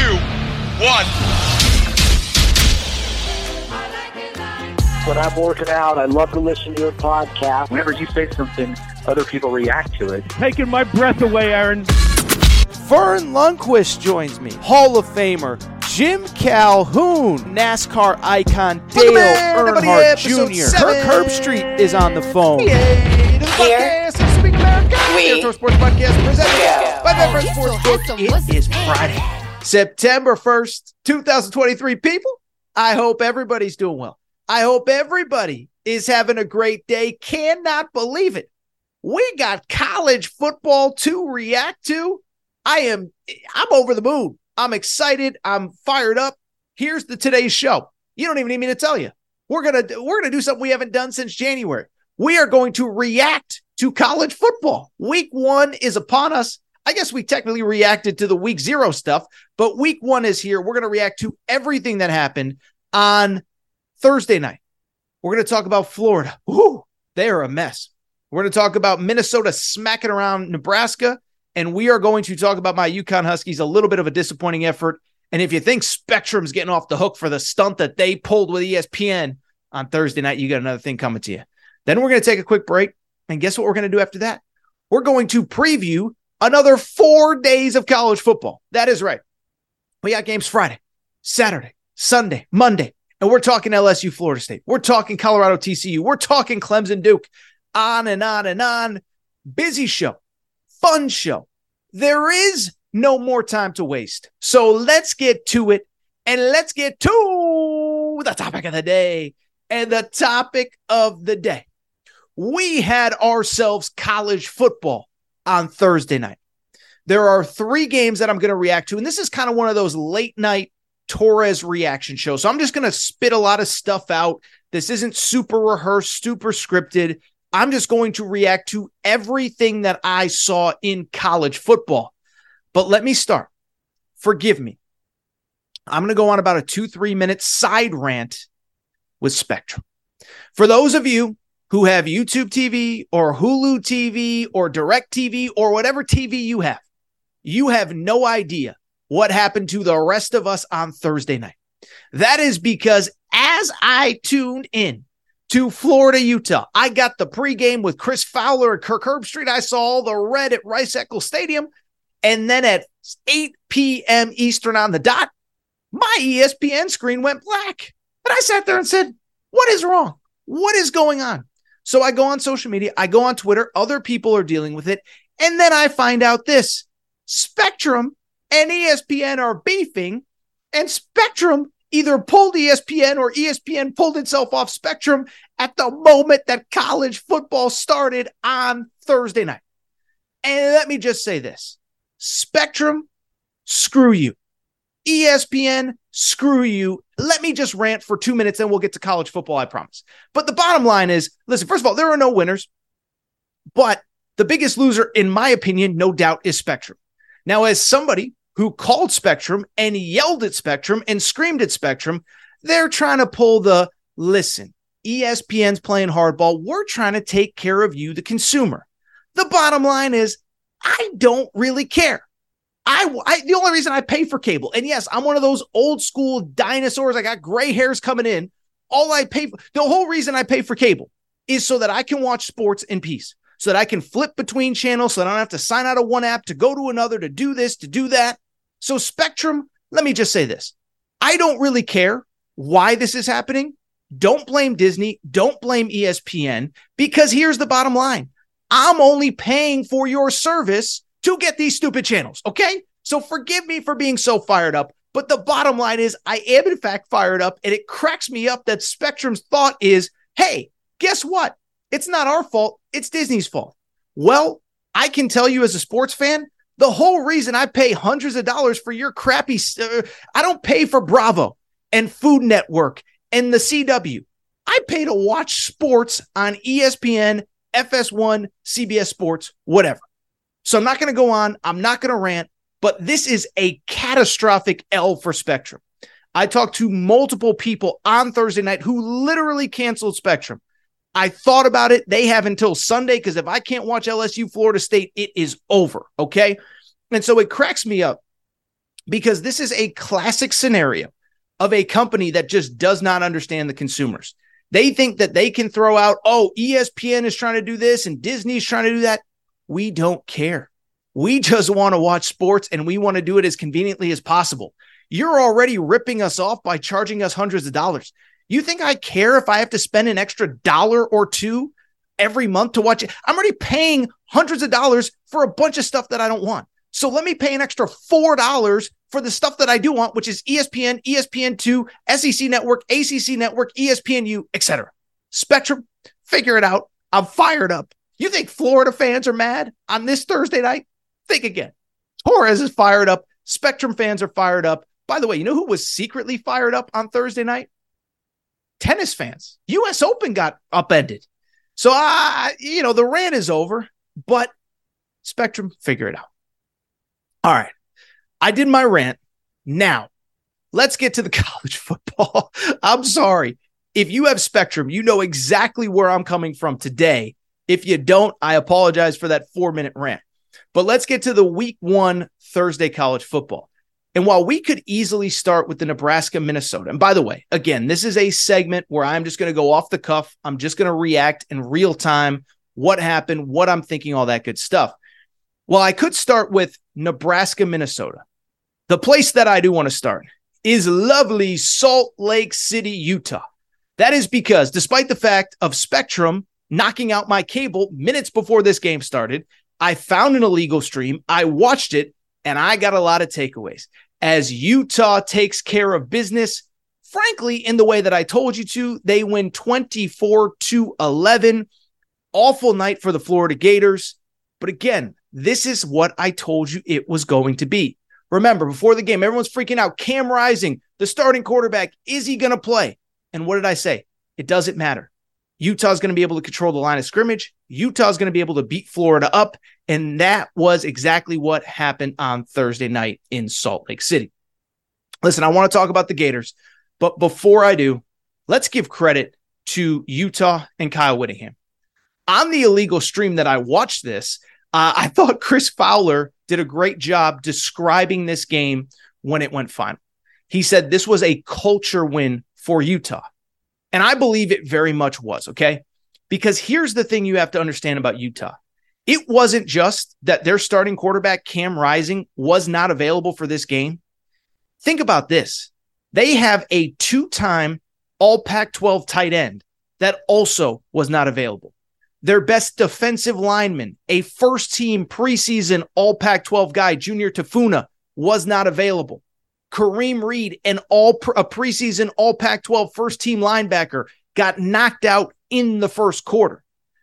Three, two, one. When I'm working out, I love to listen to your podcast. Whenever you say something, other people react to it. Taking my breath away, Aaron. Verne Lundquist joins me. Hall of Famer Jim Calhoun, NASCAR icon Dale man, everybody, Jr. seven. Kirk Herbstreit is on the phone. Yay to the podcast Speak America. Here Tour Sports Podcast presented by Betfred Sportsbook. It is Friday, September 1st, 2023. People, I hope everybody's doing well. I hope everybody is having a great day. Cannot believe it. We got college football to react to. I am I'm over the moon. I'm excited. I'm fired up. Here's the today's show. You don't even need me to tell you. We're going to we're going to do something we haven't done since January. We are going to react to college football. Week 1 is upon us. I guess we technically reacted to the week 0 stuff, but week 1 is here. We're going to react to everything that happened on Thursday night. We're going to talk about Florida. Ooh, they are a mess. We're going to talk about Minnesota smacking around Nebraska. And we are going to talk about my UConn Huskies, a little bit of a disappointing effort. And if you think Spectrum's getting off the hook for the stunt that they pulled with ESPN on Thursday night, you got another thing coming to you. Then we're going to take a quick break. And guess what we're going to do after that? We're going to preview another four days of college football. That is right. We got games Friday, Saturday, Sunday, Monday. And we're talking LSU, Florida State. We're talking Colorado, TCU. We're talking Clemson, Duke. On and on and on. Busy show fun show. There is no more time to waste. So let's get to it and let's get to the topic of the day. And the topic of the day. We had ourselves college football on Thursday night. There are three games that I'm going to react to. And this is kind of one of those late night Torres reaction shows. So I'm just going to spit a lot of stuff out. This isn't super rehearsed, super scripted. I'm just going to react to everything that I saw in college football. But let me start. Forgive me. I'm going to go on about a two, three minute side rant with Spectrum. For those of you who have YouTube TV or Hulu TV or Direct TV or whatever TV you have, you have no idea what happened to the rest of us on Thursday night. That is because as I tuned in to Florida, Utah. I got the pregame with Chris Fowler and Kirk Herbstreit. I saw all the red at Rice Eccles Stadium. And then at 8 p.m. Eastern on the dot, my ESPN screen went black. And I sat there and said, What is wrong? What is going on? So I go on social media, I go on Twitter, other people are dealing with it. And then I find out this Spectrum and ESPN are beefing, and Spectrum either pulled ESPN or ESPN pulled itself off Spectrum at the moment that college football started on Thursday night. And let me just say this Spectrum, screw you. ESPN, screw you. Let me just rant for two minutes, then we'll get to college football, I promise. But the bottom line is listen, first of all, there are no winners, but the biggest loser, in my opinion, no doubt, is Spectrum. Now, as somebody who called Spectrum and yelled at Spectrum and screamed at Spectrum, they're trying to pull the listen, ESPN's playing hardball. We're trying to take care of you, the consumer. The bottom line is, I don't really care. I, I the only reason I pay for cable, and yes, I'm one of those old school dinosaurs. I got gray hairs coming in. All I pay for, the whole reason I pay for cable is so that I can watch sports in peace, so that I can flip between channels, so I don't have to sign out of one app to go to another to do this, to do that. So, Spectrum, let me just say this I don't really care why this is happening. Don't blame Disney. Don't blame ESPN because here's the bottom line I'm only paying for your service to get these stupid channels. Okay. So forgive me for being so fired up. But the bottom line is, I am in fact fired up, and it cracks me up that Spectrum's thought is hey, guess what? It's not our fault. It's Disney's fault. Well, I can tell you as a sports fan, the whole reason I pay hundreds of dollars for your crappy, uh, I don't pay for Bravo and Food Network and the CW. I pay to watch sports on ESPN, FS1, CBS Sports, whatever. So I'm not going to go on. I'm not going to rant, but this is a catastrophic L for Spectrum. I talked to multiple people on Thursday night who literally canceled Spectrum. I thought about it. They have until Sunday because if I can't watch LSU Florida State, it is over. Okay. And so it cracks me up because this is a classic scenario of a company that just does not understand the consumers. They think that they can throw out, oh, ESPN is trying to do this and Disney's trying to do that. We don't care. We just want to watch sports and we want to do it as conveniently as possible. You're already ripping us off by charging us hundreds of dollars. You think I care if I have to spend an extra dollar or two every month to watch it? I'm already paying hundreds of dollars for a bunch of stuff that I don't want. So let me pay an extra $4 for the stuff that I do want, which is ESPN, ESPN2, SEC Network, ACC Network, ESPNU, etc. Spectrum, figure it out. I'm fired up. You think Florida fans are mad on this Thursday night? Think again. Torres is fired up. Spectrum fans are fired up. By the way, you know who was secretly fired up on Thursday night? Tennis fans. US Open got upended. So, uh, you know, the rant is over, but Spectrum, figure it out. All right. I did my rant. Now, let's get to the college football. I'm sorry. If you have Spectrum, you know exactly where I'm coming from today. If you don't, I apologize for that four minute rant. But let's get to the week one Thursday college football. And while we could easily start with the Nebraska Minnesota, and by the way, again, this is a segment where I'm just going to go off the cuff. I'm just going to react in real time, what happened, what I'm thinking, all that good stuff. Well, I could start with Nebraska, Minnesota. The place that I do want to start is lovely Salt Lake City, Utah. That is because, despite the fact of Spectrum knocking out my cable minutes before this game started, I found an illegal stream. I watched it and I got a lot of takeaways. As Utah takes care of business, frankly, in the way that I told you to, they win 24 to 11. Awful night for the Florida Gators. But again, this is what I told you it was going to be. Remember, before the game, everyone's freaking out. Cam Rising, the starting quarterback, is he going to play? And what did I say? It doesn't matter. Utah's going to be able to control the line of scrimmage. Utah's going to be able to beat Florida up. And that was exactly what happened on Thursday night in Salt Lake City. Listen, I want to talk about the Gators, but before I do, let's give credit to Utah and Kyle Whittingham. On the illegal stream that I watched this, uh, I thought Chris Fowler did a great job describing this game when it went final. He said this was a culture win for Utah. And I believe it very much was, okay? Because here's the thing you have to understand about Utah. It wasn't just that their starting quarterback, Cam Rising, was not available for this game. Think about this they have a two time All Pac 12 tight end that also was not available. Their best defensive lineman, a first team preseason All Pac 12 guy, Junior Tafuna, was not available. Karene Reid, an all a preseason All Pac-12 first team linebacker, got knocked out in the first quarter.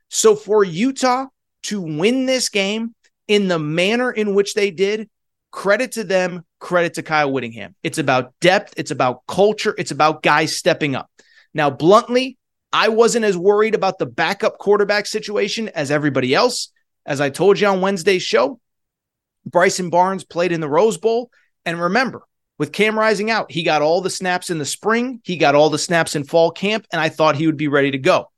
So for Utah to win this game in the manner in which they did, credit to them, credit to Kyle Whittingham. It's about depth, it's about culture, it's about guys stepping up. Now, bluntly, I wasn't as worried about the backup quarterback situation as everybody else. As I told you on Wednesday's show, Bryson Barnes played in the Rose Bowl. And remember, with Cam Rising out, he got all the snaps in the spring, he got all the snaps in fall camp, and I thought he would be ready to go.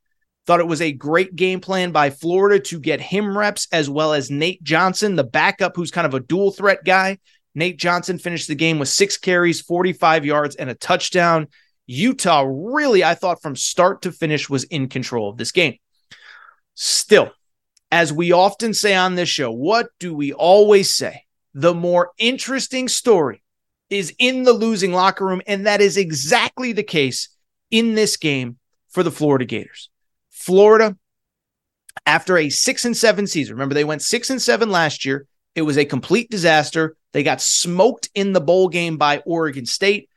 Thought it was a great game plan by Florida to get him reps as well as Nate Johnson, the backup who's kind of a dual threat guy. Nate Johnson finished the game with six carries, 45 yards, and a touchdown. Utah really, I thought from start to finish, was in control of this game. Still, as we often say on this show, what do we always say? the more interesting story is in the losing locker room. And that is exactly the case in this game for the Florida Gators. Florida, after a six and seven season, remember they went six and seven last year. It was a complete disaster. They got smoked in the bowl game by Oregon State.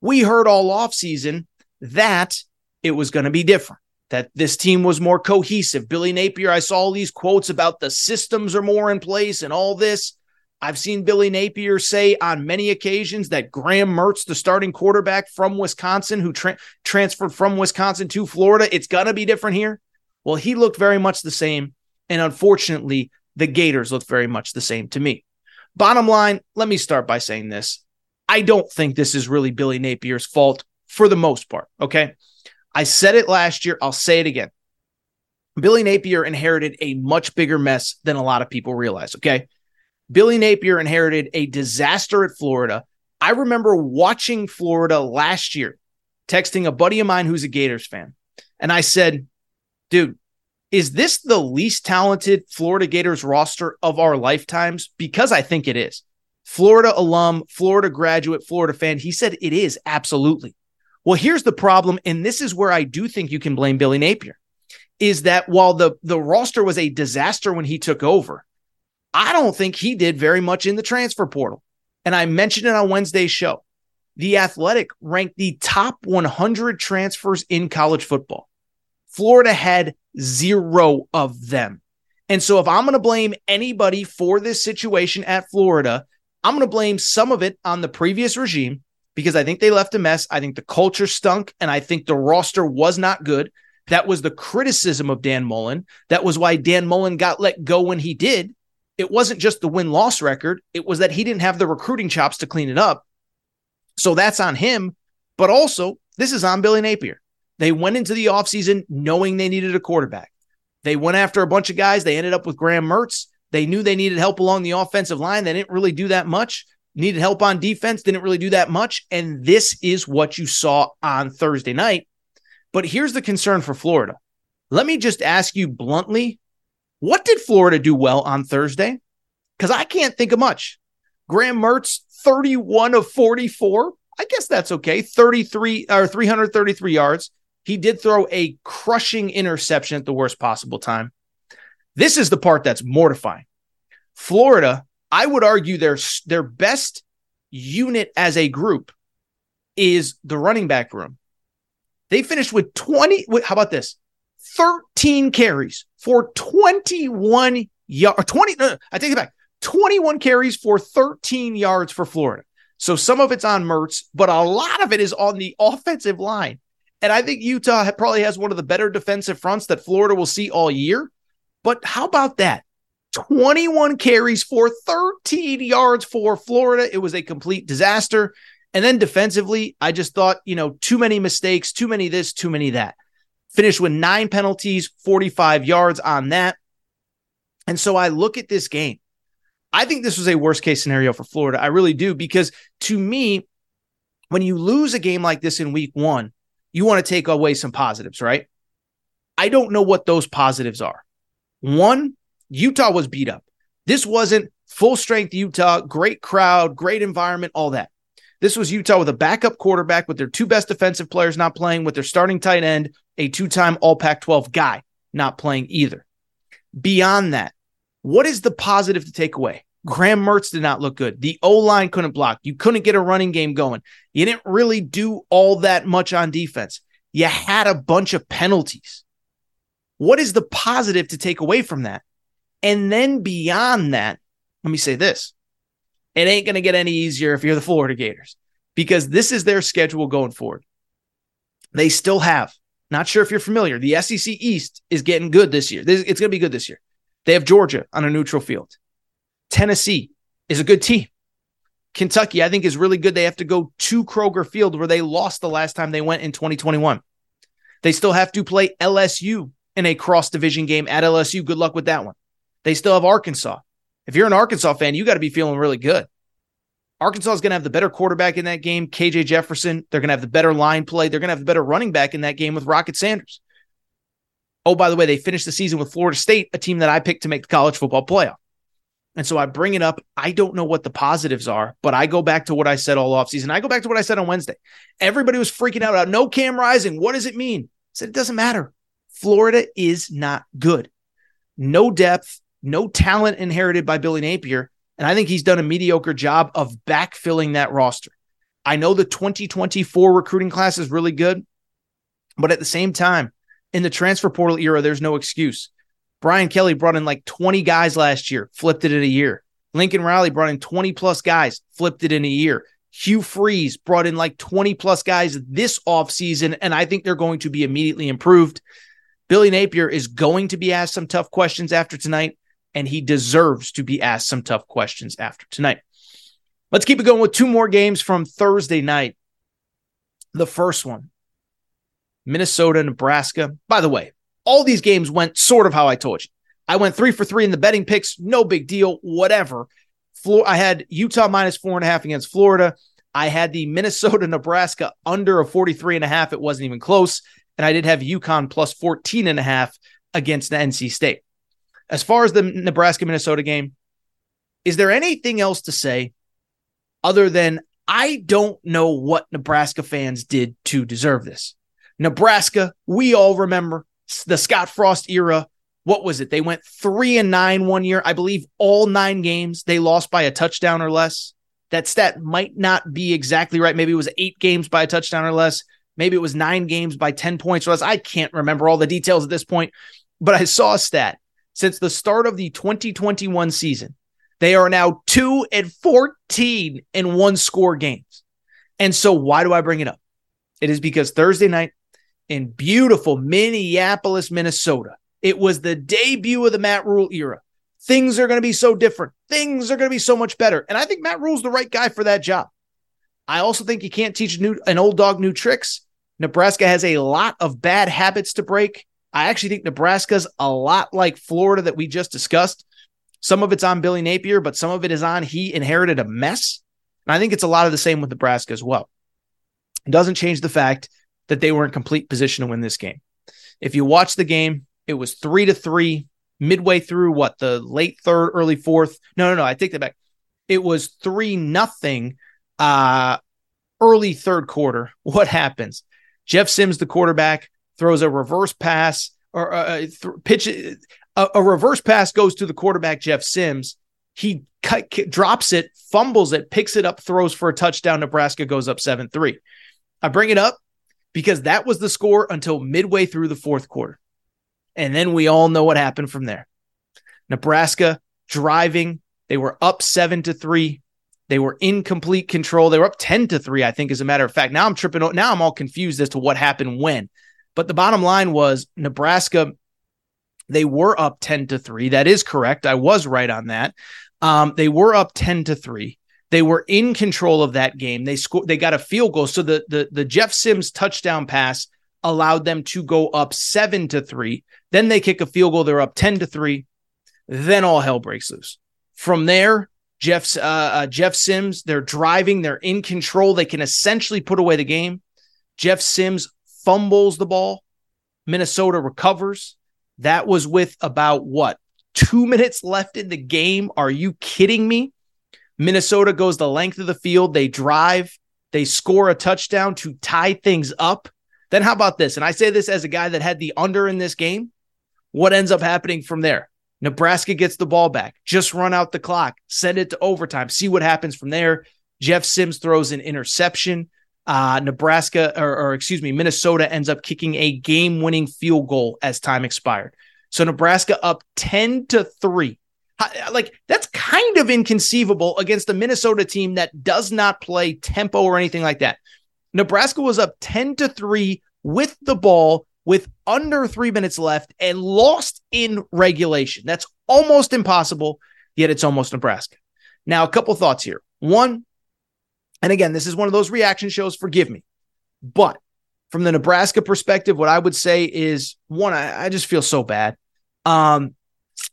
We heard all offseason that it was going to be different, that this team was more cohesive. Billy Napier, I saw all these quotes about the systems are more in place and all this. I've seen Billy Napier say on many occasions that Graham Mertz, the starting quarterback from Wisconsin, who tra- transferred from Wisconsin to Florida, it's going to be different here. Well, he looked very much the same. And unfortunately, the Gators looked very much the same to me. Bottom line, let me start by saying this. I don't think this is really Billy Napier's fault for the most part. Okay. I said it last year. I'll say it again. Billy Napier inherited a much bigger mess than a lot of people realize. Okay. Billy Napier inherited a disaster at Florida. I remember watching Florida last year, texting a buddy of mine who's a Gators fan. And I said, dude, is this the least talented Florida Gators roster of our lifetimes? Because I think it is. Florida alum, Florida graduate, Florida fan. He said it is absolutely. Well, here's the problem. And this is where I do think you can blame Billy Napier is that while the, the roster was a disaster when he took over, I don't think he did very much in the transfer portal. And I mentioned it on Wednesday's show. The Athletic ranked the top 100 transfers in college football. Florida had zero of them. And so if I'm going to blame anybody for this situation at Florida, I'm going to blame some of it on the previous regime because I think they left a mess. I think the culture stunk and I think the roster was not good. That was the criticism of Dan Mullen. That was why Dan Mullen got let go when he did it wasn't just the win loss record, it was that he didn't have the recruiting chops to clean it up. So that's on him. But also, this is on Billy Napier. They went into the offseason knowing they needed a quarterback. They went after a bunch of guys. They ended up with Graham Mertz. They knew they needed help along the offensive line. They didn't really do that much. Needed help on defense, didn't really do that much. And this is what you saw on Thursday night. But here's the concern for Florida. Let me just ask you bluntly what did Florida do well on Thursday? Because I can't think of much. Graham Mertz, 31 of 44. I guess that's okay. 33 or 333 yards. He did throw a crushing interception at the worst possible time. This is the part that's mortifying. Florida, I would argue their their best unit as a group is the running back room. They finished with 20 how about this? 13 carries for 21 yards, uh, 20, no, I take it back, 21 carries for 13 yards for Florida. So some of it's on Mertz, but a lot of it is on the offensive line. And I think Utah probably has one of the better defensive fronts that Florida will see all year. But how about that? 21 carries for 13 yards for Florida. It was a complete disaster. And then defensively, I just thought, you know, too many mistakes, too many this, too many that finished with nine penalties, 45 yards on that. And so I look at this game. I think this was a worst case scenario for Florida. I really do, because to me, when you lose a game like this in week one, you want to take away some positives, right? I don't know what those positives are. One, Utah was beat up. This wasn't full strength Utah, great crowd, great environment, all that. This was Utah with a backup quarterback with their two best defensive players not playing, with their starting tight end, a two time All Pac 12 guy, not playing either. Beyond that, what is the positive to take away? Graham Mertz did not look good. The O line couldn't block. You couldn't get a running game going. You didn't really do all that much on defense. You had a bunch of penalties. What is the positive to take away from that? And then beyond that, let me say this it ain't going to get any easier if you're the Florida Gators because this is their schedule going forward. They still have, not sure if you're familiar, the SEC East is getting good this year. It's going to be good this year. They have Georgia on a neutral field. Tennessee is a good team. Kentucky, I think, is really good. They have to go to Kroger Field where they lost the last time they went in 2021. They still have to play LSU in a cross division game at LSU. Good luck with that one. They still have Arkansas. If you're an Arkansas fan, you got to be feeling really good. Arkansas is going to have the better quarterback in that game, KJ Jefferson. They're going to have the better line play. They're going to have the better running back in that game with Rocket Sanders. Oh, by the way, they finished the season with Florida State, a team that I picked to make the college football playoff. And so I bring it up. I don't know what the positives are, but I go back to what I said all offseason. I go back to what I said on Wednesday. Everybody was freaking out about no Cam Rising. What does it mean? I said it doesn't matter. Florida is not good. No depth, no talent inherited by Billy Napier. And I think he's done a mediocre job of backfilling that roster. I know the 2024 recruiting class is really good, but at the same time, in the transfer portal era, there's no excuse. Brian Kelly brought in like 20 guys last year, flipped it in a year. Lincoln Riley brought in 20 plus guys, flipped it in a year. Hugh Freeze brought in like 20 plus guys this offseason, and I think they're going to be immediately improved. Billy Napier is going to be asked some tough questions after tonight, and he deserves to be asked some tough questions after tonight. Let's keep it going with two more games from Thursday night. The first one, Minnesota, Nebraska. By the way, all these games went sort of how I told you. I went three for three in the betting picks. No big deal. Whatever. I had Utah minus four and a half against Florida. I had the Minnesota, Nebraska under a 43 and a half. It wasn't even close. And I did have UConn plus 14 and a half against the NC State. As far as the Nebraska Minnesota game, is there anything else to say other than I don't know what Nebraska fans did to deserve this? Nebraska, we all remember the Scott Frost era. What was it? They went three and nine one year. I believe all nine games they lost by a touchdown or less. That stat might not be exactly right. Maybe it was eight games by a touchdown or less. Maybe it was nine games by 10 points or less. I can't remember all the details at this point, but I saw a stat. Since the start of the 2021 season, they are now 2 and 14 in one score games. And so, why do I bring it up? It is because Thursday night in beautiful Minneapolis, Minnesota, it was the debut of the Matt Rhule era. Things are going to be so different. Things are going to be so much better. And I think Matt Rhule's the right guy for that job. I also think you can't teach new, an old dog new tricks. Nebraska has a lot of bad habits to break. I actually think Nebraska's a lot like Florida that we just discussed. Some of it's on Billy Napier, but some of it is on he inherited a mess. And I think it's a lot of the same with Nebraska as well. It doesn't change the fact that they were in complete position to win this game. If you watch the game, it was three to three midway through what the late third, early fourth. No, no, no. I take that back. It was three nothing uh early third quarter. What happens? Jeff Sims, the quarterback, throws a reverse pass or uh, uh th- pitch. A, a, reverse pass goes to the quarterback, Jeff Sims. He cut, drops it, fumbles it, picks it up, throws for a touchdown. Nebraska goes up 7 3. I bring it up because that was the score until midway through the fourth quarter. And then we all know what happened from there. Nebraska driving, they were up 7 to 3. They were in complete control. They were up 10 to 3, I think, as a matter of fact. Now I'm tripping. Now I'm all confused as to what happened when. But the bottom line was Nebraska, they were up 10 to 3. That is correct. I was right on that. Um, they were up 10 to 3. They were in control of that game. They scored, they got a field goal. So the, the the Jeff Sims touchdown pass allowed them to go up seven to three. Then they kick a field goal. They're up 10 to three. Then all hell breaks loose. From there, Jeff's uh, uh, Jeff Sims, they're driving, they're in control. They can essentially put away the game. Jeff Sims fumbles the ball. Minnesota recovers. That was with about what two minutes left in the game. Are you kidding me? Minnesota goes the length of the field. They drive. They score a touchdown to tie things up. Then how about this? And I say this as a guy that had the under in this game. What ends up happening from there? Nebraska gets the ball back. Just run out the clock, send it to overtime, see what happens from there. Jeff Sims throws an interception. Uh, Nebraska, or, or excuse me, Minnesota ends up kicking a game winning field goal as time expired. So Nebraska up 10 to 3. Like that's kind of inconceivable against a Minnesota team that does not play tempo or anything like that. Nebraska was up 10 to 3 with the ball with under three minutes left and lost in regulation. That's almost impossible, yet it's almost Nebraska. Now, a couple thoughts here. One, and again, this is one of those reaction shows, forgive me. But from the Nebraska perspective, what I would say is one, I, I just feel so bad. Um,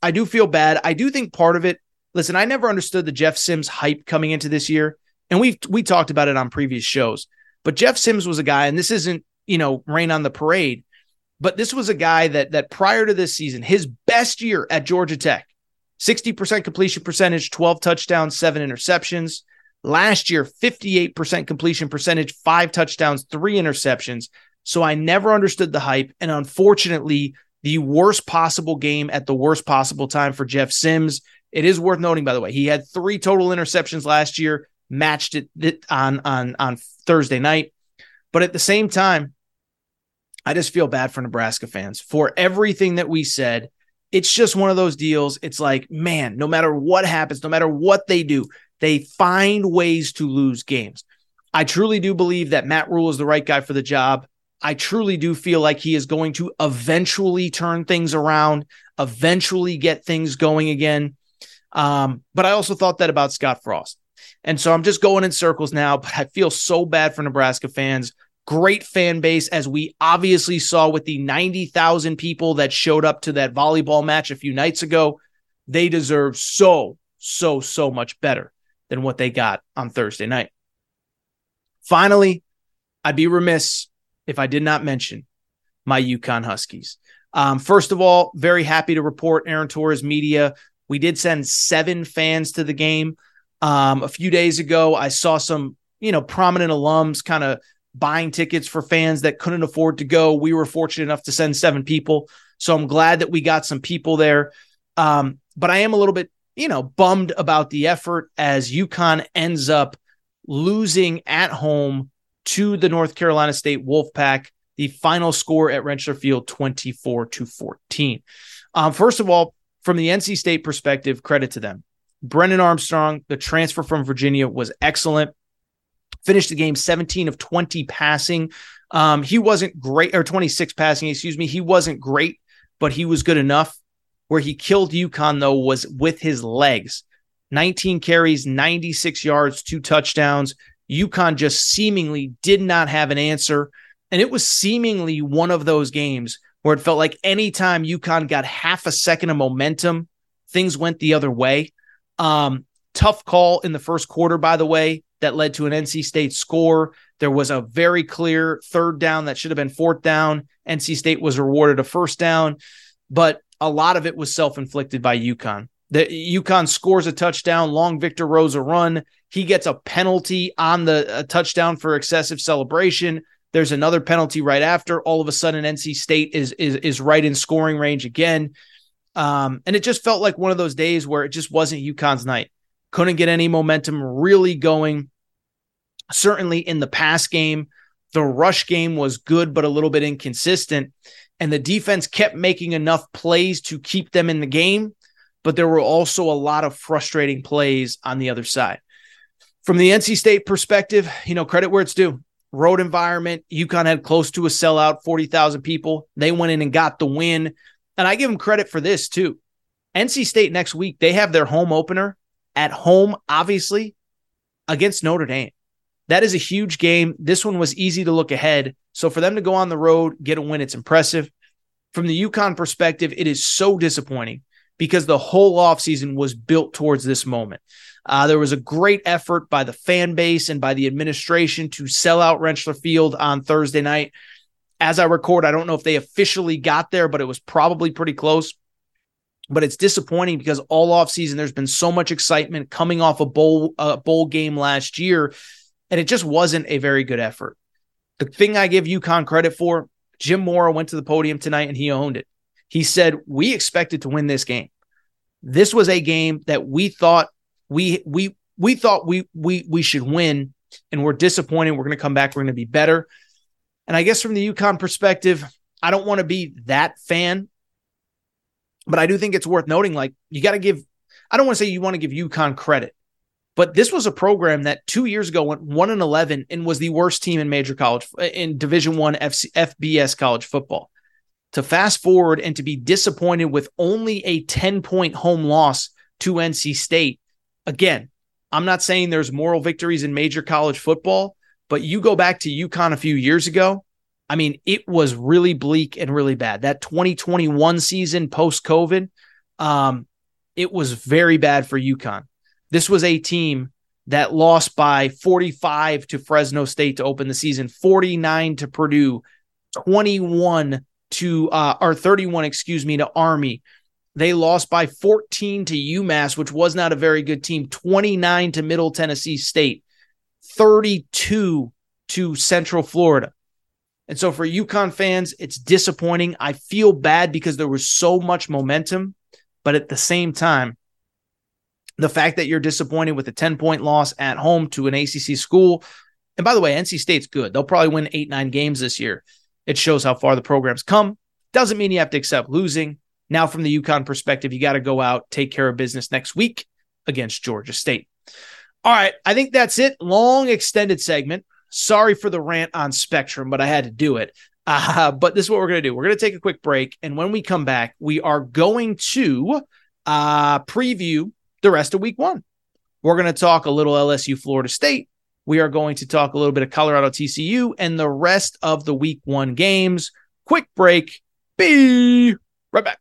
I do feel bad. I do think part of it, listen, I never understood the Jeff Sims hype coming into this year. And we've we talked about it on previous shows. But Jeff Sims was a guy, and this isn't, you know, rain on the parade, but this was a guy that that prior to this season, his best year at Georgia Tech, 60% completion percentage, 12 touchdowns, seven interceptions. Last year, 58% completion percentage, five touchdowns, three interceptions. So I never understood the hype. And unfortunately, the worst possible game at the worst possible time for Jeff Sims. It is worth noting, by the way, he had three total interceptions last year, matched it on, on, on Thursday night. But at the same time, I just feel bad for Nebraska fans for everything that we said. It's just one of those deals. It's like, man, no matter what happens, no matter what they do, they find ways to lose games. I truly do believe that Matt Rhule is the right guy for the job. I truly do feel like he is going to eventually turn things around, eventually get things going again. Um, but I also thought that about Scott Frost. And so I'm just going in circles now, but I feel so bad for Nebraska fans. Great fan base, as we obviously saw with the 90,000 people that showed up to that volleyball match a few nights ago. They deserve so, so, so much better than what they got on Thursday night. Finally, I'd be remiss if I did not mention my UConn Huskies. Um, first of all, very happy to report Aaron Torres Media. We did send seven fans to the game. Um, a few days ago, I saw some, you know, prominent alums kind of buying tickets for fans that couldn't afford to go. We were fortunate enough to send seven people. So I'm glad that we got some people there. Um, but I am a little bit you know, bummed about the effort as UConn ends up losing at home to the North Carolina State Wolfpack. The final score at Rentschler Field, 24 to 14. Um, first of all, from the NC State perspective, credit to them. Brennan Armstrong, the transfer from Virginia, was excellent. Finished the game 17 of 20 passing. Um, he wasn't great, or 26 passing, excuse me. He wasn't great, but he was good enough. Where he killed UConn, though, was with his legs 19 carries, 96 yards, two touchdowns. UConn just seemingly did not have an answer. And it was seemingly one of those games where it felt like anytime UConn got half a second of momentum, things went the other way. Um, tough call in the first quarter, by the way, that led to an NC State score. There was a very clear third down that should have been fourth down. NC State was rewarded a first down. But a lot of it was self-inflicted by UConn. The UConn scores a touchdown, long Victor Rosa run. He gets a penalty on the touchdown for excessive celebration. There's another penalty right after. All of a sudden, NC State is is is right in scoring range again. Um, and it just felt like one of those days where it just wasn't UConn's night. Couldn't get any momentum really going. Certainly in the pass game, the rush game was good, but a little bit inconsistent and the defense kept making enough plays to keep them in the game, but there were also a lot of frustrating plays on the other side. From the NC State perspective, you know, credit where it's due. Road environment, UConn had close to a sellout, 40,000 people. They went in and got the win. And I give them credit for this too. NC State next week, they have their home opener at home, obviously, against Notre Dame. That is a huge game. This one was easy to look ahead. So for them to go on the road, get a win, it's impressive. From the UConn perspective, it is so disappointing because the whole offseason was built towards this moment. Uh, there was a great effort by the fan base and by the administration to sell out Rentschler Field on Thursday night. As I record, I don't know if they officially got there, but it was probably pretty close. But it's disappointing because all offseason there's been so much excitement coming off a bowl bowl game last year and it just wasn't a very good effort. The thing I give UConn credit for, Jim Mora went to the podium tonight and he owned it. He said, We expected to win this game. This was a game that we thought we we we thought we we we should win, and we're disappointed. We're going to come back. We're going to be better. And I guess from the UConn perspective, I don't want to be that fan, but I do think it's worth noting. Like you got to give. I don't want to say you want to give UConn credit, but this was a program that two years ago went one and eleven and was the worst team in major college in Division One FBS college football. To fast forward and to be disappointed with only a ten point home loss to NC State. Again, I'm not saying there's moral victories in major college football, but you go back to UConn a few years ago. I mean, it was really bleak and really bad. That 2021 season post COVID, um, it was very bad for UConn. This was a team that lost by 45 to Fresno State to open the season, 49 to Purdue, 21 to uh, or 31, excuse me, to Army. They lost by 14 to UMass, which was not a very good team, 29 to Middle Tennessee State, 32 to Central Florida. And so for UConn fans, it's disappointing. I feel bad because there was so much momentum, but at the same time, the fact that you're disappointed with a 10 point loss at home to an ACC school. And by the way, NC State's good. They'll probably win eight, nine games this year. It shows how far the program's come. Doesn't mean you have to accept losing. Now, from the UConn perspective, you got to go out, take care of business next week against Georgia State. All right. I think that's it. Long extended segment. Sorry for the rant on Spectrum, but I had to do it. Uh, but this is what we're going to do. We're going to take a quick break. And when we come back, we are going to uh, preview the rest of week one. We're going to talk a little LSU Florida State. We are going to talk a little bit of Colorado TCU and the rest of the week one games. Quick break. Be right back.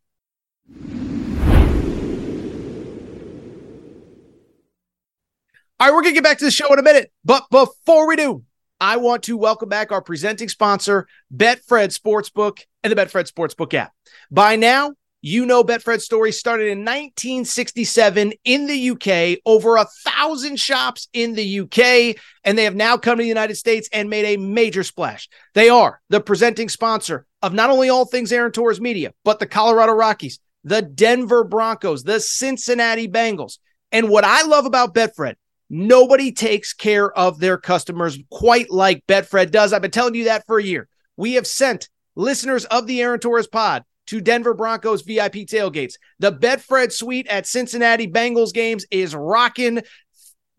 All right, we're going to get back to the show in a minute. But before we do, I want to welcome back our presenting sponsor, Betfred Sportsbook and the Betfred Sportsbook app. By now, you know Betfred's story started in 1967 in the UK, over a thousand shops in the UK, and they have now come to the United States and made a major splash. They are the presenting sponsor of not only all things Aaron Torres Media, but the Colorado Rockies, the Denver Broncos, the Cincinnati Bengals. And what I love about Betfred, nobody takes care of their customers quite like Betfred does. I've been telling you that for a year. We have sent listeners of the Aaron Torres pod to Denver Broncos VIP tailgates. The Betfred suite at Cincinnati Bengals games is rocking.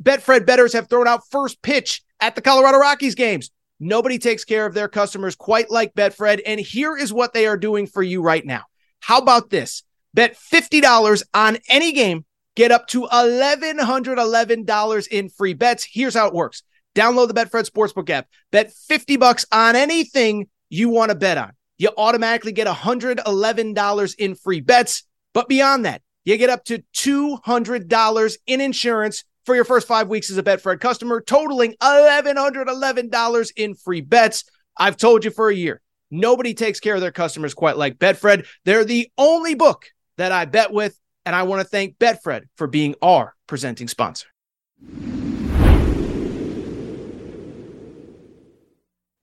Betfred betters have thrown out first pitch at the Colorado Rockies games. Nobody takes care of their customers quite like Betfred. And here is what they are doing for you right now. How about this? Bet $50 on any game, get up to $1,111 in free bets. Here's how it works. Download the Betfred Sportsbook app. Bet 50 bucks on anything you want to bet on you automatically get $111 in free bets. But beyond that, you get up to $200 in insurance for your first five weeks as a Betfred customer, totaling $1,111 in free bets. I've told you for a year, nobody takes care of their customers quite like Betfred. They're the only book that I bet with, and I want to thank Betfred for being our presenting sponsor.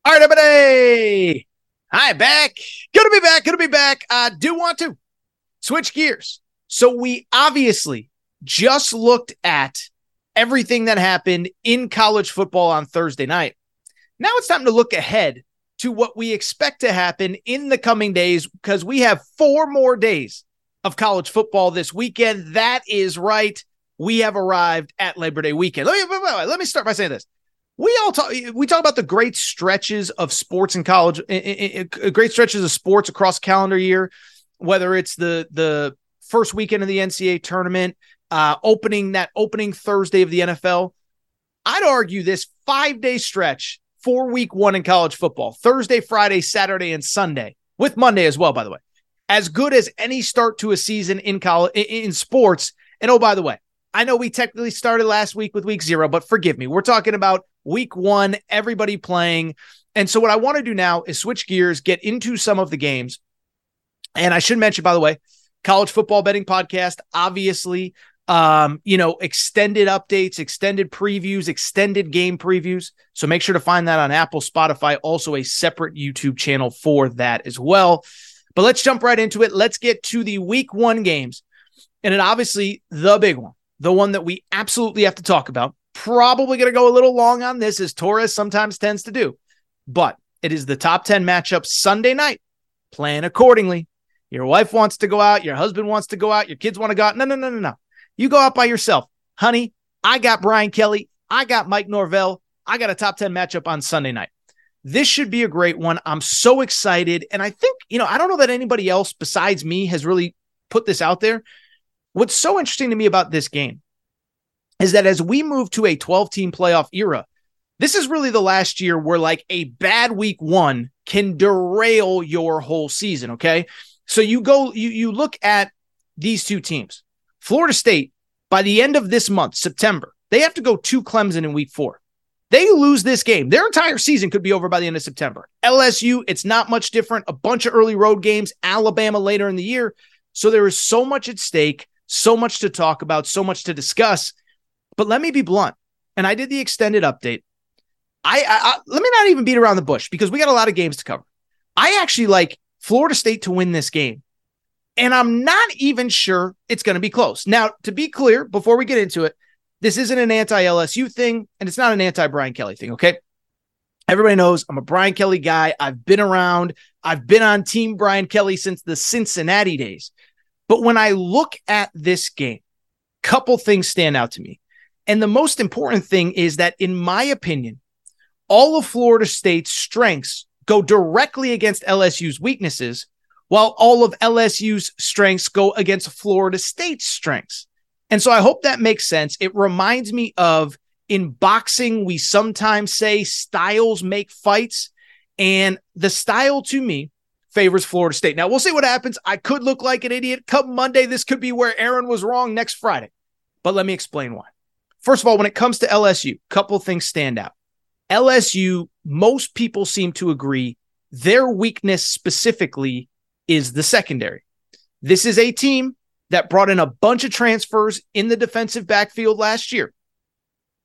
All right, everybody. Hi, back. Good to be back. Good to be back. I do want to switch gears. So we obviously just looked at everything that happened in college football on Thursday night. Now it's time to look ahead to what we expect to happen in the coming days because we have four more days of college football this weekend. That is right. We have arrived at Labor Day weekend. Let me, let me start by saying this we all talk we talk about the great stretches of sports in college great stretches of sports across calendar year whether it's the the first weekend of the ncaa tournament uh opening that opening thursday of the nfl i'd argue this five day stretch for week one in college football thursday friday saturday and sunday with monday as well by the way as good as any start to a season in college in sports. And oh by the way I know we technically started last week with week zero, but forgive me. We're talking about week one, everybody playing. And so, what I want to do now is switch gears, get into some of the games. And I should mention, by the way, college football betting podcast, obviously, um, you know, extended updates, extended previews, extended game previews. So make sure to find that on Apple, Spotify, also a separate YouTube channel for that as well. But let's jump right into it. Let's get to the week one games. And it obviously the big one, the one that we absolutely have to talk about Probably going to go a little long on this, as Torres sometimes tends to do. But it is the top 10 matchup Sunday night. Plan accordingly. Your wife wants to go out. Your husband wants to go out. Your kids want to go out. No, no, no, no, no. You go out by yourself. Honey, I got Brian Kelly. I got Mike Norvell. I got a top 10 matchup on Sunday night. This should be a great one. I'm so excited. And I think, you know, I don't know that anybody else besides me has really put this out there. What's so interesting to me about this game is that as we move to a 12 team playoff era, this is really the last year where like a bad week one can derail your whole season. Okay. So you go, you, you look at these two teams. Florida State, by the end of this month, September, they have to go to Clemson in week four. They lose this game. Their entire season could be over by the end of September. LSU, it's not much different. A bunch of early road games, Alabama later in the year. So there is so much at stake, so much to talk about, so much to discuss. But let me be blunt. And I did the extended update. I, I, I let me not even beat around the bush because we got a lot of games to cover. I actually like Florida State to win this game. And I'm not even sure it's going to be close. Now, to be clear, before we get into it, this isn't an anti LSU thing and it's not an anti Brian Kelly thing. Okay. Everybody knows I'm a Brian Kelly guy. I've been around, I've been on Team Brian Kelly since the Cincinnati days. But when I look at this game, a couple things stand out to me. And the most important thing is that, in my opinion, all of Florida State's strengths go directly against LSU's weaknesses, while all of LSU's strengths go against Florida State's strengths. And so I hope that makes sense. It reminds me of in boxing, we sometimes say styles make fights. And the style to me favors Florida State. Now we'll see what happens. I could look like an idiot. Come Monday, this could be where Aaron was wrong next Friday. But let me explain why. First of all, when it comes to LSU, a couple things stand out. LSU, most people seem to agree their weakness specifically is the secondary. This is a team that brought in a bunch of transfers in the defensive backfield last year.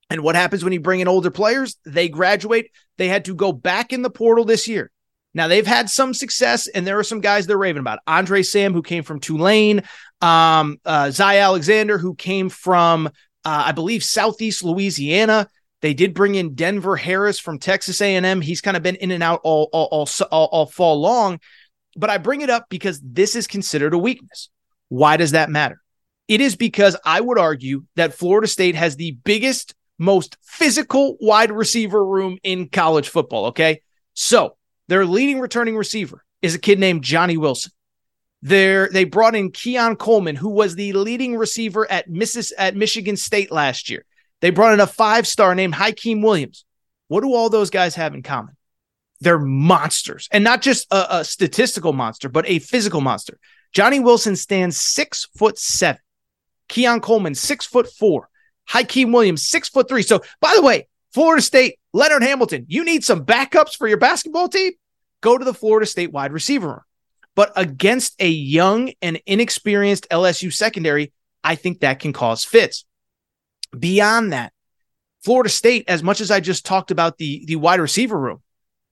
And what happens when you bring in older players? They graduate. They had to go back in the portal this year. Now they've had some success, and there are some guys they're raving about. Andre Sam, who came from Tulane, um, uh, Zy Alexander, who came from, uh, I believe, Southeast Louisiana. They did bring in Denver Harris from Texas A&M. He's kind of been in and out all, all, all, all, all fall long. But I bring it up because this is considered a weakness. Why does that matter? It is because I would argue that Florida State has the biggest, most physical wide receiver room in college football. Okay. So their leading returning receiver is a kid named Johnny Wilson. There, they brought in Keon Coleman, who was the leading receiver at Missis at Michigan State last year. They brought in a five star named Hykeem Williams. What do all those guys have in common? They're monsters, and not just a, a statistical monster, but a physical monster. Johnny Wilson stands six foot seven. Keon Coleman, six foot four. Hykeem Williams, six foot three. So, by the way, Florida State, Leonard Hamilton, you need some backups for your basketball team? Go to the Florida State wide receiver room. But against a young and inexperienced LSU secondary, I think that can cause fits. Beyond that, Florida State, as much as I just talked about the, the wide receiver room,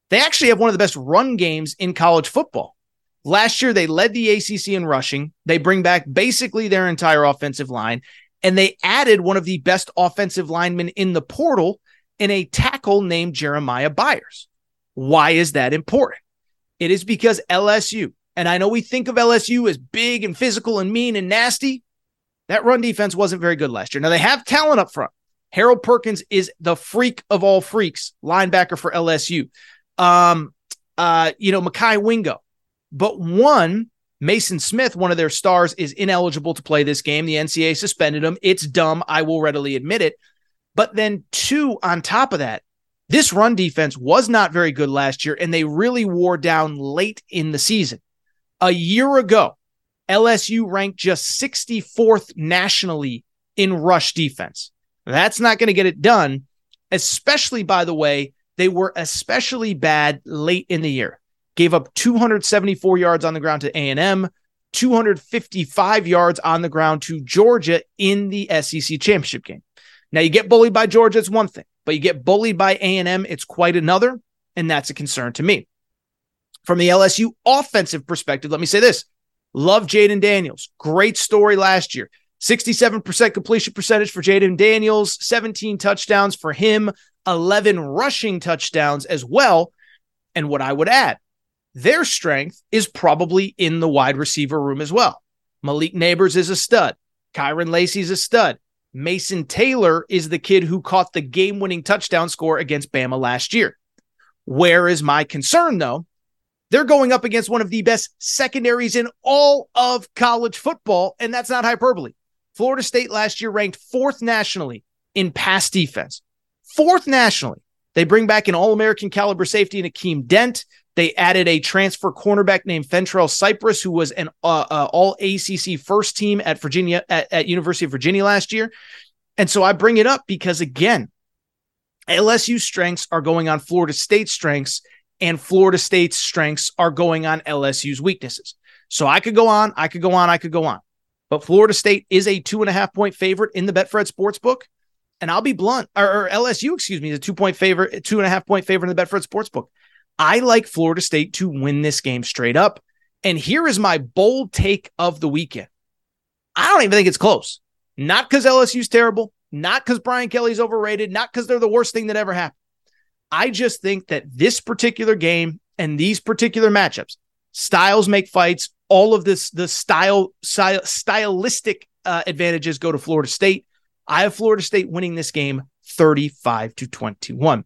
they actually have one of the best run games in college football. Last year, they led the ACC in rushing. They bring back basically their entire offensive line, and they added one of the best offensive linemen in the portal in a tackle named Jeremiah Byers. Why is that important? It is because LSU, and I know we think of LSU as big and physical and mean and nasty. That run defense wasn't very good last year. Now they have talent up front. Harold Perkins is the freak of all freaks, linebacker for LSU. Um, uh, you know, Mekhi Wingo, but one, Maason Smith, one of their stars, is ineligible to play this game. The NCAA suspended him. It's dumb. I will readily admit it. But then, two, on top of that, this run defense was not very good last year, and they really wore down late in the season. A year ago, LSU ranked just 64th nationally in rush defense. That's not going to get it done, especially, by the way, they were especially bad late in the year gave up 274 yards on the ground to A&M, 255 yards on the ground to Georgia in the SEC championship game. Now you get bullied by Georgia, it's one thing, but you get bullied by A&M, it's quite another, and that's a concern to me. From the LSU offensive perspective, let me say this. Love Jayden Daniels. Great story last year. 67% completion percentage for Jayden Daniels, 17 touchdowns for him, 11 rushing touchdowns as well. And what I would add, their strength is probably in the wide receiver room as well. Malik Nabers is a stud. Kyren Lacy's a stud. Mason Taylor is the kid who caught the game winning touchdown score against Bama last year. Where is my concern, though? They're going up against one of the best secondaries in all of college football, and that's not hyperbole. Florida State last year ranked fourth nationally in pass defense. Fourth nationally. They bring back an All American caliber safety in Akeem Dent. They added a transfer cornerback named Fentrell Cypress, who was an uh, uh, all ACC first team at Virginia at, at University of Virginia last year. And so I bring it up because again, LSU strengths are going on Florida State strengths, and Florida State's strengths are going on LSU's weaknesses. So I could go on, I could go on, I could go on. But Florida State is a two and a half point favorite in the Betfred Sportsbook. And I'll be blunt, or, or LSU, excuse me, is a two point favorite, two and a half point favorite in the Betfred Sportsbook. I like Florida State to win this game straight up. And here is my bold take of the weekend. I don't even think it's close. Not because LSU's terrible, not because Brian Kelly's overrated, not because they're the worst thing that ever happened. I just think that this particular game and these particular matchups, styles make fights. All of this, the style, style stylistic uh, advantages go to Florida State. I have Florida State winning this game 35 to 21.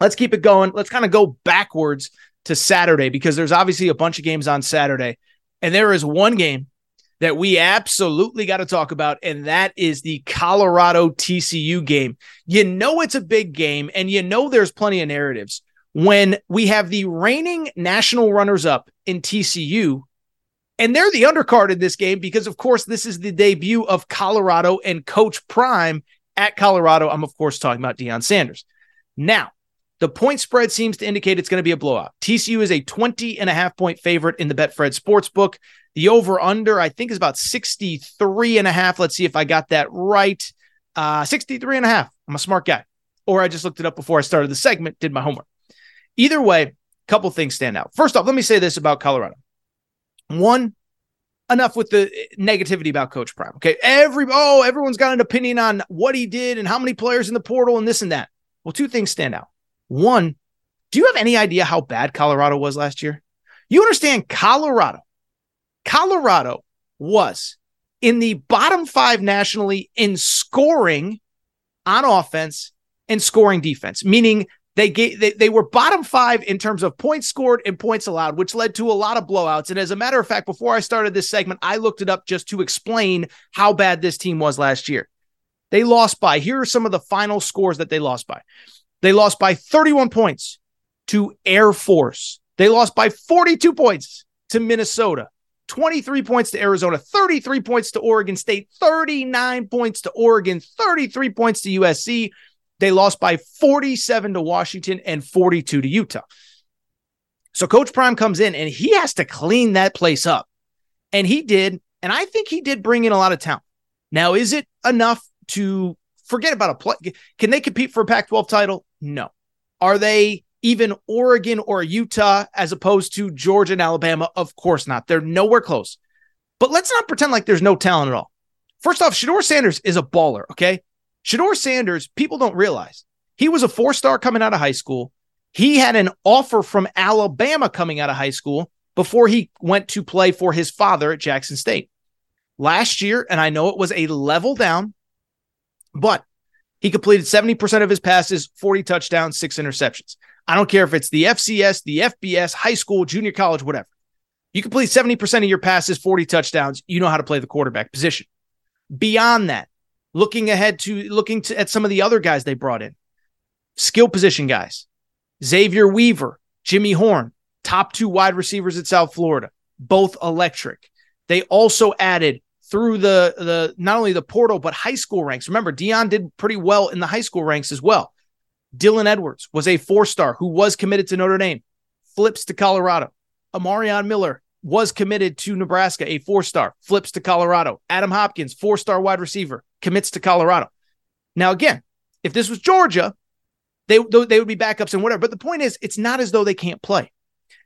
Let's keep it going. Let's kind of go backwards to Saturday because there's obviously a bunch of games on Saturday. And there is one game that we absolutely got to talk about, and that is the Colorado TCU game. You know, it's a big game, and you know, there's plenty of narratives when we have the reigning national runners up in TCU, and they're the undercard in this game because, of course, this is the debut of Colorado and Coach Prime at Colorado. I'm, of course, talking about Deion Sanders. Now, the point spread seems to indicate it's going to be a blowout. TCU is a 20 and a half point favorite in the Betfred Sportsbook. The over under, I think, is about 63 and a half. Let's see if I got that right. Uh, 63 and a half. I'm a smart guy. Or I just looked it up before I started the segment, did my homework. Either way, a couple things stand out. First off, let me say this about Colorado. One, enough with the eh, negativity about Coach Prime. Okay. Every oh, everyone's got an opinion on what he did and how many players in the portal and this and that. Well, two things stand out. One, do you have any idea how bad Colorado was last year? You understand Colorado. Colorado was in the bottom five nationally in scoring on offense and scoring defense, meaning they gave they, they were bottom five in terms of points scored and points allowed, which led to a lot of blowouts. And as a matter of fact, before I started this segment, I looked it up just to explain how bad this team was last year. They lost by here are some of the final scores that they lost by. They lost by 31 points to Air Force. They lost by 42 points to Minnesota, 23 points to Arizona, 33 points to Oregon State, 39 points to Oregon, 33 points to USC. They lost by 47 to Washington and 42 to Utah. So Coach Prime comes in and he has to clean that place up. And he did. And I think he did bring in a lot of talent. Now, is it enough to forget about a play? Can they compete for a Pac 12 title? No. Are they even Oregon or Utah as opposed to Georgia and Alabama? Of course not. They're nowhere close. But let's not pretend like there's no talent at all. First off, Shedeur Sanders is a baller, okay? Shedeur Sanders, people don't realize he was a four star coming out of high school. He had an offer from Alabama coming out of high school before he went to play for his father at Jackson State. Last year, and I know it was a level down, but he completed 70% of his passes, 40 touchdowns, six interceptions. I don't care if it's the FCS, the FBS, high school, junior college, whatever. You complete 70% of your passes, 40 touchdowns. You know how to play the quarterback position. Beyond that, looking ahead to looking to, at some of the other guys they brought in, skill position guys, Xavier Weaver, Jimmy Horn, top two wide receivers at South Florida, both electric. They also added through the the not only the portal but high school ranks. Remember, Deion did pretty well in the high school ranks as well. Dylan Edwards was a four star who was committed to Notre Dame, flips to Colorado. Amarion Miller was committed to Nebraska, a four star, flips to Colorado. Adam Hopkins, four star wide receiver, commits to Colorado. Now, again, if this was Georgia, they, they would be backups and whatever. But the point is, it's not as though they can't play.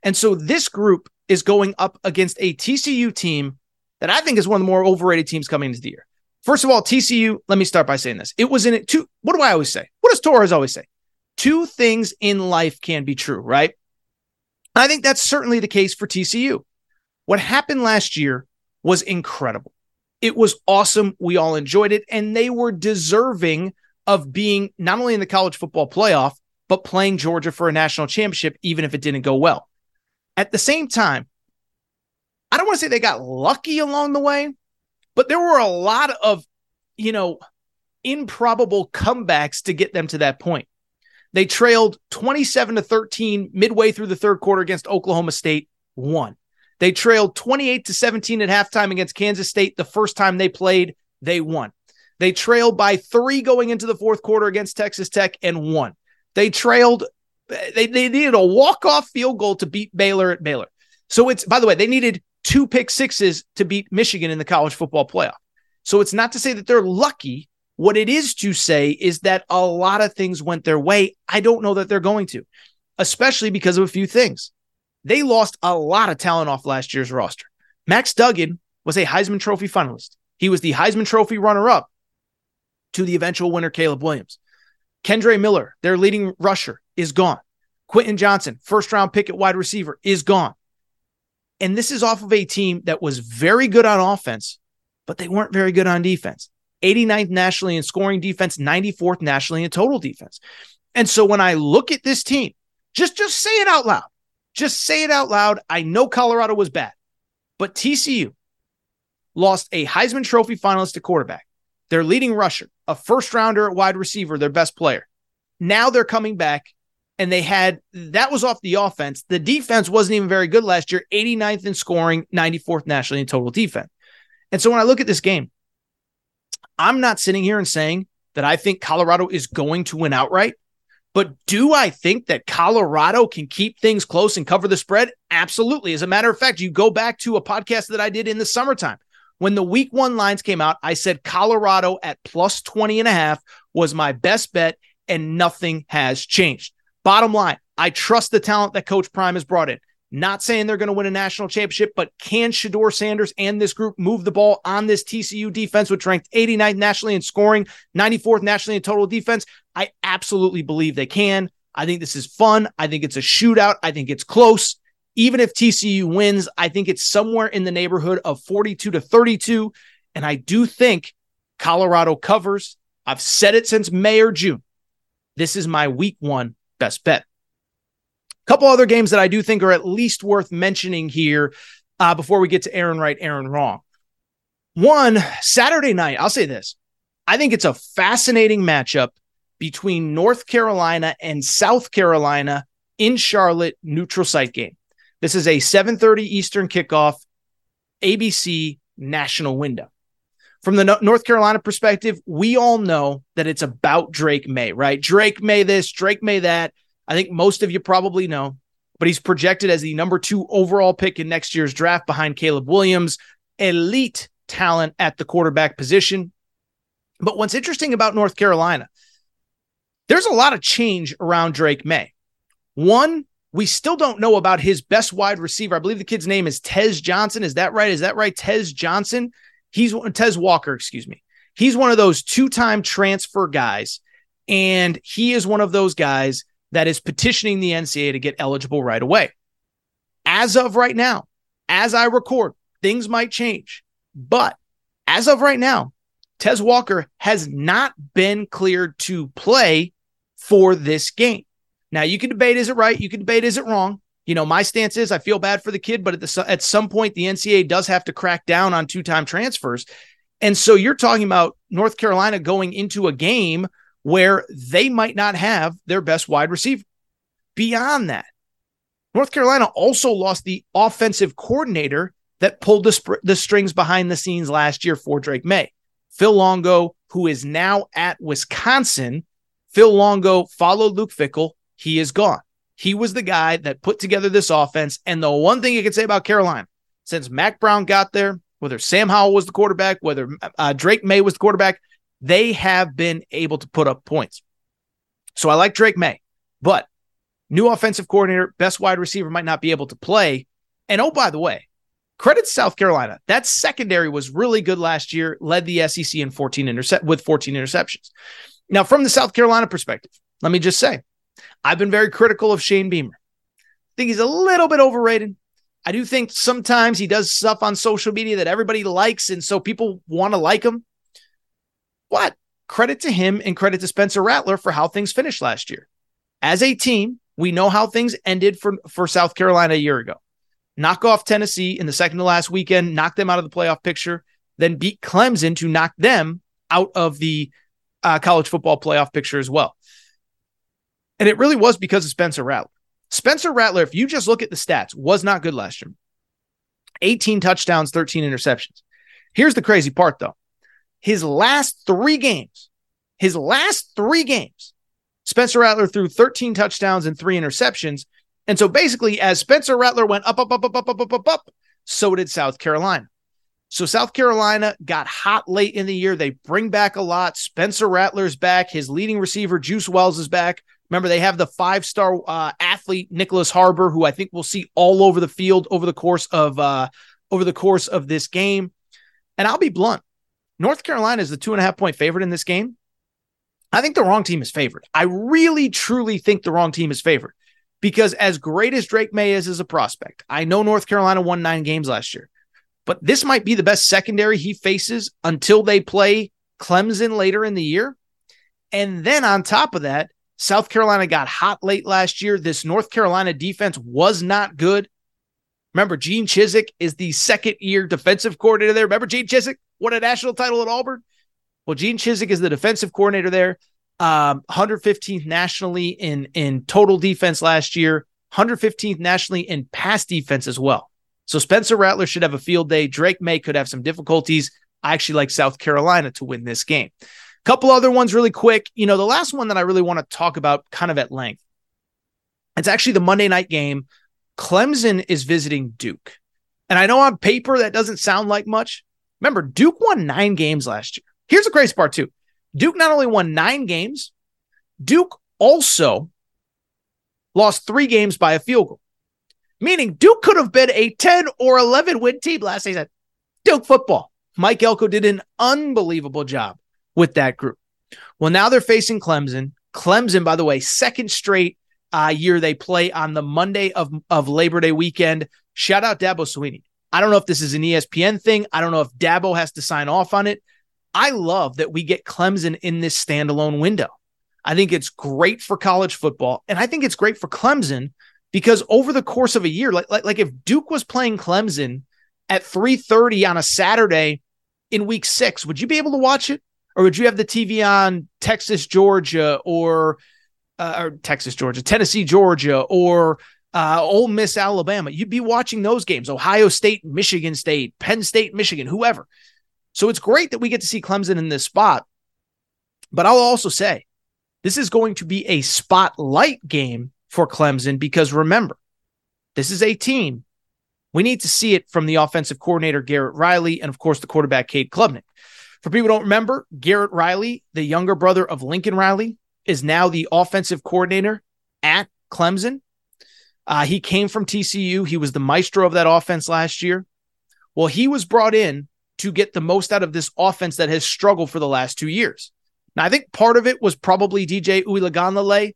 And so this group is going up against a TCU team that I think is one of the more overrated teams coming into the year. First of all, TCU, let me start by saying this. It was in it two. What do I always say? What does Torres always say? Two things in life can be true, right? I think that's certainly the case for TCU. What happened last year was incredible. It was awesome. We all enjoyed it. And they were deserving of being not only in the college football playoff, but playing Georgia for a national championship, even if it didn't go well. At the same time, I don't want to say they got lucky along the way, but there were a lot of, you know, improbable comebacks to get them to that point. They trailed 27 to 13 midway through the third quarter against Oklahoma State, won. They trailed 28 to 17 at halftime against Kansas State the first time they played, they won. They trailed by 3 going into the fourth quarter against Texas Tech and won. They trailed they, they needed a walk-off field goal to beat Baylor at Baylor. So it's by the way, they needed two pick sixes to beat Michigan in the college football playoff. So it's not to say that they're lucky. What it is to say is that a lot of things went their way. I don't know that they're going to, especially because of a few things. They lost a lot of talent off last year's roster. Max Duggan was a Heisman Trophy finalist. He was the Heisman Trophy runner up to the eventual winner, Caleb Williams. Kendre Miller, their leading rusher, is gone. Quentin Johnson, first round pick at wide receiver, is gone. And this is off of a team that was very good on offense, but they weren't very good on defense. 89th nationally in scoring defense, 94th nationally in total defense. And so when I look at this team, just just say it out loud. Just say it out loud. I know Colorado was bad, but TCU lost a Heisman Trophy finalist to quarterback, their leading rusher, a first rounder at wide receiver, their best player. Now they're coming back and they had that was off the offense. The defense wasn't even very good last year, 89th in scoring, 94th nationally in total defense. And so when I look at this game, I'm not sitting here and saying that I think Colorado is going to win outright. But do I think that Colorado can keep things close and cover the spread? Absolutely. As a matter of fact, you go back to a podcast that I did in the summertime. When the week one lines came out, I said Colorado at plus 20 and a half was my best bet, and nothing has changed. Bottom line, I trust the talent that Coach Prime has brought in. Not saying they're going to win a national championship, but can Shedeur Sanders and this group move the ball on this TCU defense, which ranked 89th nationally in scoring, 94th nationally in total defense? I absolutely believe they can. I think this is fun. I think it's a shootout. I think it's close. Even if TCU wins, I think it's somewhere in the neighborhood of 42 to 32. And I do think Colorado covers. I've said it since May or June. This is my week one best bet. Couple other games that I do think are at least worth mentioning here uh, before we get to Aaron right, Aaron wrong. One, Saturday night, I'll say this. I think it's a fascinating matchup between North Carolina and South Carolina in Charlotte neutral site game. This is a 7:30 Eastern kickoff ABC national window. From the North Carolina perspective, we all know that it's about Drake Maye, right? Drake Maye this, Drake Maye that. I think most of you probably know, but he's projected as the number two overall pick in next year's draft behind Caleb Williams, elite talent at the quarterback position. But what's interesting about North Carolina, there's a lot of change around Drake Maye. One, we still don't know about his best wide receiver. I believe the kid's name is Tez Johnson. Is that right? Is that right? Tez Johnson. He's Tez Walker, excuse me. He's one of those two time transfer guys. And he is one of those guys that is petitioning the NCAA to get eligible right away. As of right now, as I record, things might change. But as of right now, Tez Walker has not been cleared to play for this game. Now, you can debate is it right? You can debate is it wrong? You know, my stance is I feel bad for the kid, but at, the, at some point, the NCAA does have to crack down on two time transfers. And so you're talking about North Carolina going into a game where they might not have their best wide receiver. Beyond that, North Carolina also lost the offensive coordinator that pulled the, sp- the strings behind the scenes last year for Drake Maye. Phil Longo, who is now at Wisconsin. Phil Longo followed Luke Fickell. He is gone. He was the guy that put together this offense. And the one thing you can say about Carolina, since Mack Brown got there, whether Sam Howell was the quarterback, whether uh, Drake Maye was the quarterback, they have been able to put up points. So I like Drake Maye, but new offensive coordinator, best wide receiver might not be able to play. And oh, by the way, credit South Carolina. That secondary was really good last year, led the SEC in 14 intercept with 14 interceptions. Now, from the South Carolina perspective, let me just say, I've been very critical of Shane Beamer. I think he's a little bit overrated. I do think sometimes he does stuff on social media that everybody likes, and so people want to like him. But credit to him and credit to Spencer Rattler for how things finished last year. As a team, we know how things ended for, for South Carolina a year ago. Knock off Tennessee in the second to last weekend, knock them out of the playoff picture, then beat Clemson to knock them out of the uh, college football playoff picture as well. And it really was because of Spencer Rattler. Spencer Rattler, if you just look at the stats, was not good last year 18 touchdowns, 13 interceptions. Here's the crazy part, though his last three games, his last three games, Spencer Rattler threw 13 touchdowns and three interceptions. And so basically, as Spencer Rattler went up, up, up, up, up, up, up, up, up, So did South Carolina. So South Carolina got hot late in the year. They bring back a lot. Spencer Rattler's back. His leading receiver, Juice Wells, is back. Remember, they have the five star uh, athlete Nyckoles Harbor, who I think we'll see all over the field over the course of uh, over the course of this game. And I'll be blunt: North Carolina is the two and a half point favorite in this game. I think the wrong team is favored. I really, truly think the wrong team is favored because as great as Drake Maye is as a prospect, I know North Carolina won nine games last year, but this might be the best secondary he faces until they play Clemson later in the year. And then on top of that, South Carolina got hot late last year. This North Carolina defense was not good. Remember, Gene Chizik is the second year defensive coordinator there. Remember Gene Chizik won a national title at Auburn? Well, Gene Chizik is the defensive coordinator there. Um, 115th nationally in in total defense last year, 115th nationally in pass defense as well. So Spencer Rattler should have a field day. Drake Maye could have some difficulties. I actually like South Carolina to win this game. Couple other ones really quick. You know, the last one that I really want to talk about kind of at length. It's actually the Monday night game. Clemson is visiting Duke. And I know on paper that doesn't sound like much. Remember, Duke won nine games last year. Here's the crazy part, too. Duke not only won nine games, Duke also lost three games by a field goal, meaning Duke could have been a 10 or 11 win team last season. Duke football. Mike Elko did an unbelievable job with that group. Well, now they're facing Clemson. Clemson, by the way, second straight uh, year they play on the Monday of, of Labor Day weekend. Shout out Dabo Swinney. I don't know if this is an ESPN thing. I don't know if Dabo has to sign off on it. I love that we get Clemson in this standalone window. I think it's great for college football. And I think it's great for Clemson because over the course of a year, like, like, like if Duke was playing Clemson at 3:30 on a Saturday in week six, would you be able to watch it? or would you have the TV on Texas, Georgia, or uh, or Texas, Georgia, Tennessee, Georgia, or uh, Ole Miss, Alabama? You'd be watching those games: Ohio State, Michigan State, Penn State, Michigan, whoever. So it's great that we get to see Clemson in this spot. But I'll also say this is going to be a spotlight game for Clemson because remember, this is a team. We need to see it from the offensive coordinator, Garrett Riley, and of course, the quarterback, Cade Klubnik. For people who don't remember, Garrett Riley, the younger brother of Lincoln Riley, is now the offensive coordinator at Clemson. Uh, he came from TCU. He was the maestro of that offense last year. Well, he was brought in to get the most out of this offense that has struggled for the last two years. Now, I think part of it was probably DJ Uiagalelei.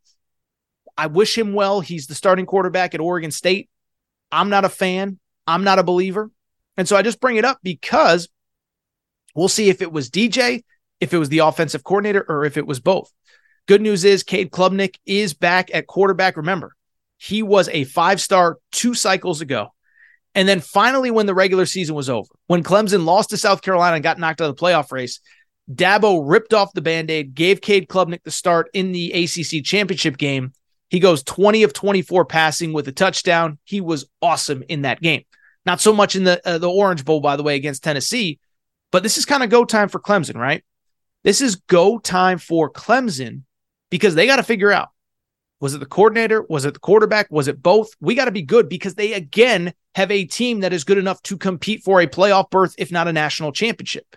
I wish him well. He's the starting quarterback at Oregon State. I'm not a fan. I'm not a believer. And so I just bring it up because We'll see if it was DJ, if it was the offensive coordinator, or if it was both. Good news is Cade Klubnik is back at quarterback. Remember, he was a five star two cycles ago. And then finally, when the regular season was over, when Clemson lost to South Carolina and got knocked out of the playoff race, Dabo ripped off the band aid, gave Cade Klubnik the start in the ACC championship game. He goes 20 of 24 passing with a touchdown. He was awesome in that game. Not so much in the uh, the Orange Bowl, by the way, against Tennessee, but this is kind of go time for Clemson, right? This is go time for Clemson because they got to figure out was it the coordinator? Was it the quarterback? Was it both? We got to be good because they again have a team that is good enough to compete for a playoff berth, if not a national championship.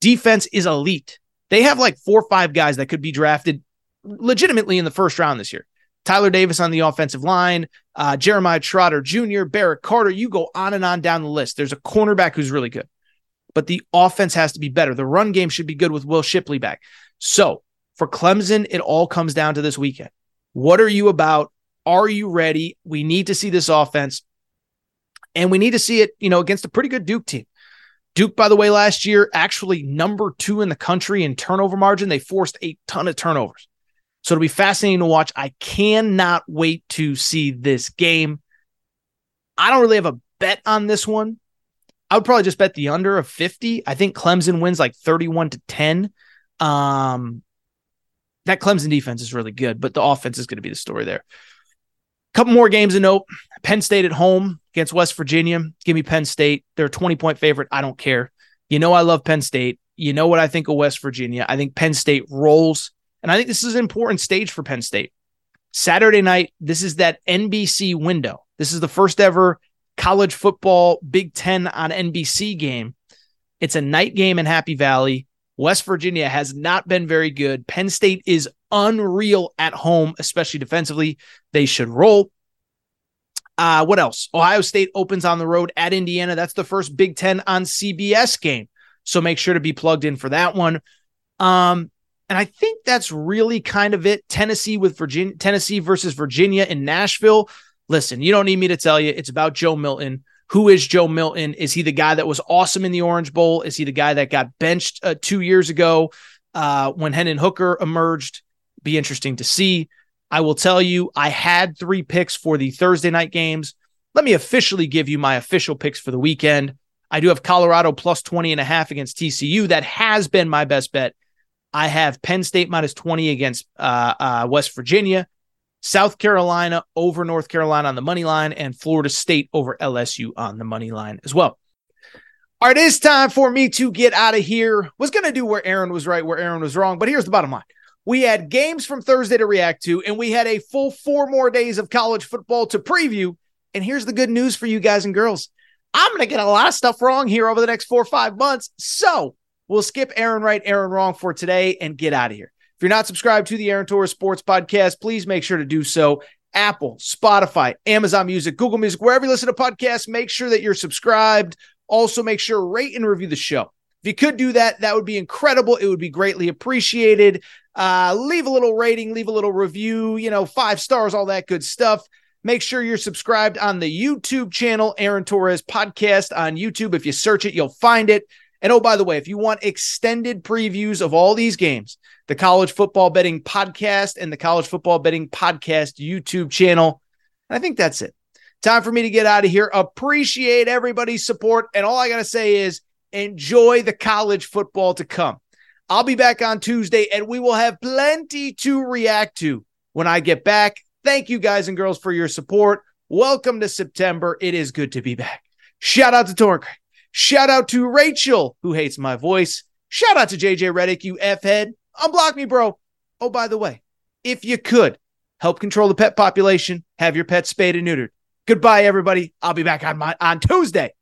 Defense is elite. They have like four or five guys that could be drafted legitimately in the first round this year. Tyler Davis on the offensive line, uh, Jeremiah Trotter Jr., Barrett Carter. You go on and on down the list. There's a cornerback who's really good but the offense has to be better. The run game should be good with Will Shipley back. So for Clemson, it all comes down to this weekend. What are you about? Are you ready? We need to see this offense. And we need to see it, you know, against a pretty good Duke team. Duke, by the way, last year, actually number two in the country in turnover margin. They forced a ton of turnovers. So it'll be fascinating to watch. I cannot wait to see this game. I don't really have a bet on this one. I would probably just bet the under of 50. I think Clemson wins like 31 to 10. Um, that Clemson defense is really good, but the offense is going to be the story there. Couple more games to note. Penn State at home against West Virginia. Give me Penn State. They're a 20 point favorite. I don't care. You know, I love Penn State. You know what I think of West Virginia. I think Penn State rolls. And I think this is an important stage for Penn State. Saturday night, this is that NBC window. This is the first ever college football Big Ten on NBC game. It's a night game in Happy Valley. West Virginia has not been very good. Penn State is unreal at home, especially defensively. They should roll. Uh, what else? Ohio State opens on the road at Indiana. That's the first Big Ten on CBS game. So make sure to be plugged in for that one. Um, and I think that's really kind of it. Tennessee with Virginia, Tennessee versus Virginia in Nashville. Listen, you don't need me to tell you. It's about Joe Milton. Who is Joe Milton? Is he the guy that was awesome in the Orange Bowl? Is he the guy that got benched uh, two years ago uh, when Hendon Hooker emerged? Be interesting to see. I will tell you, I had three picks for the Thursday night games. Let me officially give you my official picks for the weekend. I do have Colorado plus 20 and a half against TCU. That has been my best bet. I have Penn State minus 20 against uh, uh, West Virginia, South Carolina over North Carolina on the money line, and Florida State over LSU on the money line as well. All right, it's time for me to get out of here. Was going to do where Aaron was right, where Aaron was wrong, but here's the bottom line. We had games from Thursday to react to, and we had a full four more days of college football to preview. And here's the good news for you guys and girls. I'm going to get a lot of stuff wrong here over the next four or five months. So we'll skip Aaron right, Aaron wrong for today and get out of here. You're not subscribed to the Aaron Torres Sports Podcast, please make sure to do so. Apple, Spotify, Amazon Music, Google Music, wherever you listen to podcasts, make sure that you're subscribed. Also, make sure to rate and review the show. If you could do that, that would be incredible. It would be greatly appreciated. Uh, leave a little rating, leave a little review, you know, five stars, all that good stuff. Make sure you're subscribed on the YouTube channel, Aaron Torres Podcast on YouTube. If you search it, you'll find it. And oh, by the way, if you want extended previews of all these games, the College Football Betting Podcast and the College Football Betting Podcast YouTube channel. I think that's it. Time for me to get out of here. Appreciate everybody's support. And all I got to say is enjoy the college football to come. I'll be back on Tuesday and we will have plenty to react to when I get back. Thank you guys and girls for your support. Welcome to September. It is good to be back. Shout out to Torque. Shout out to Rachel, who hates my voice. Shout out to JJ Redick, you F head. Unblock me, bro. Oh, by the way, if you could help control the pet population, have your pet spayed and neutered. Goodbye, everybody. I'll be back on my on Tuesday.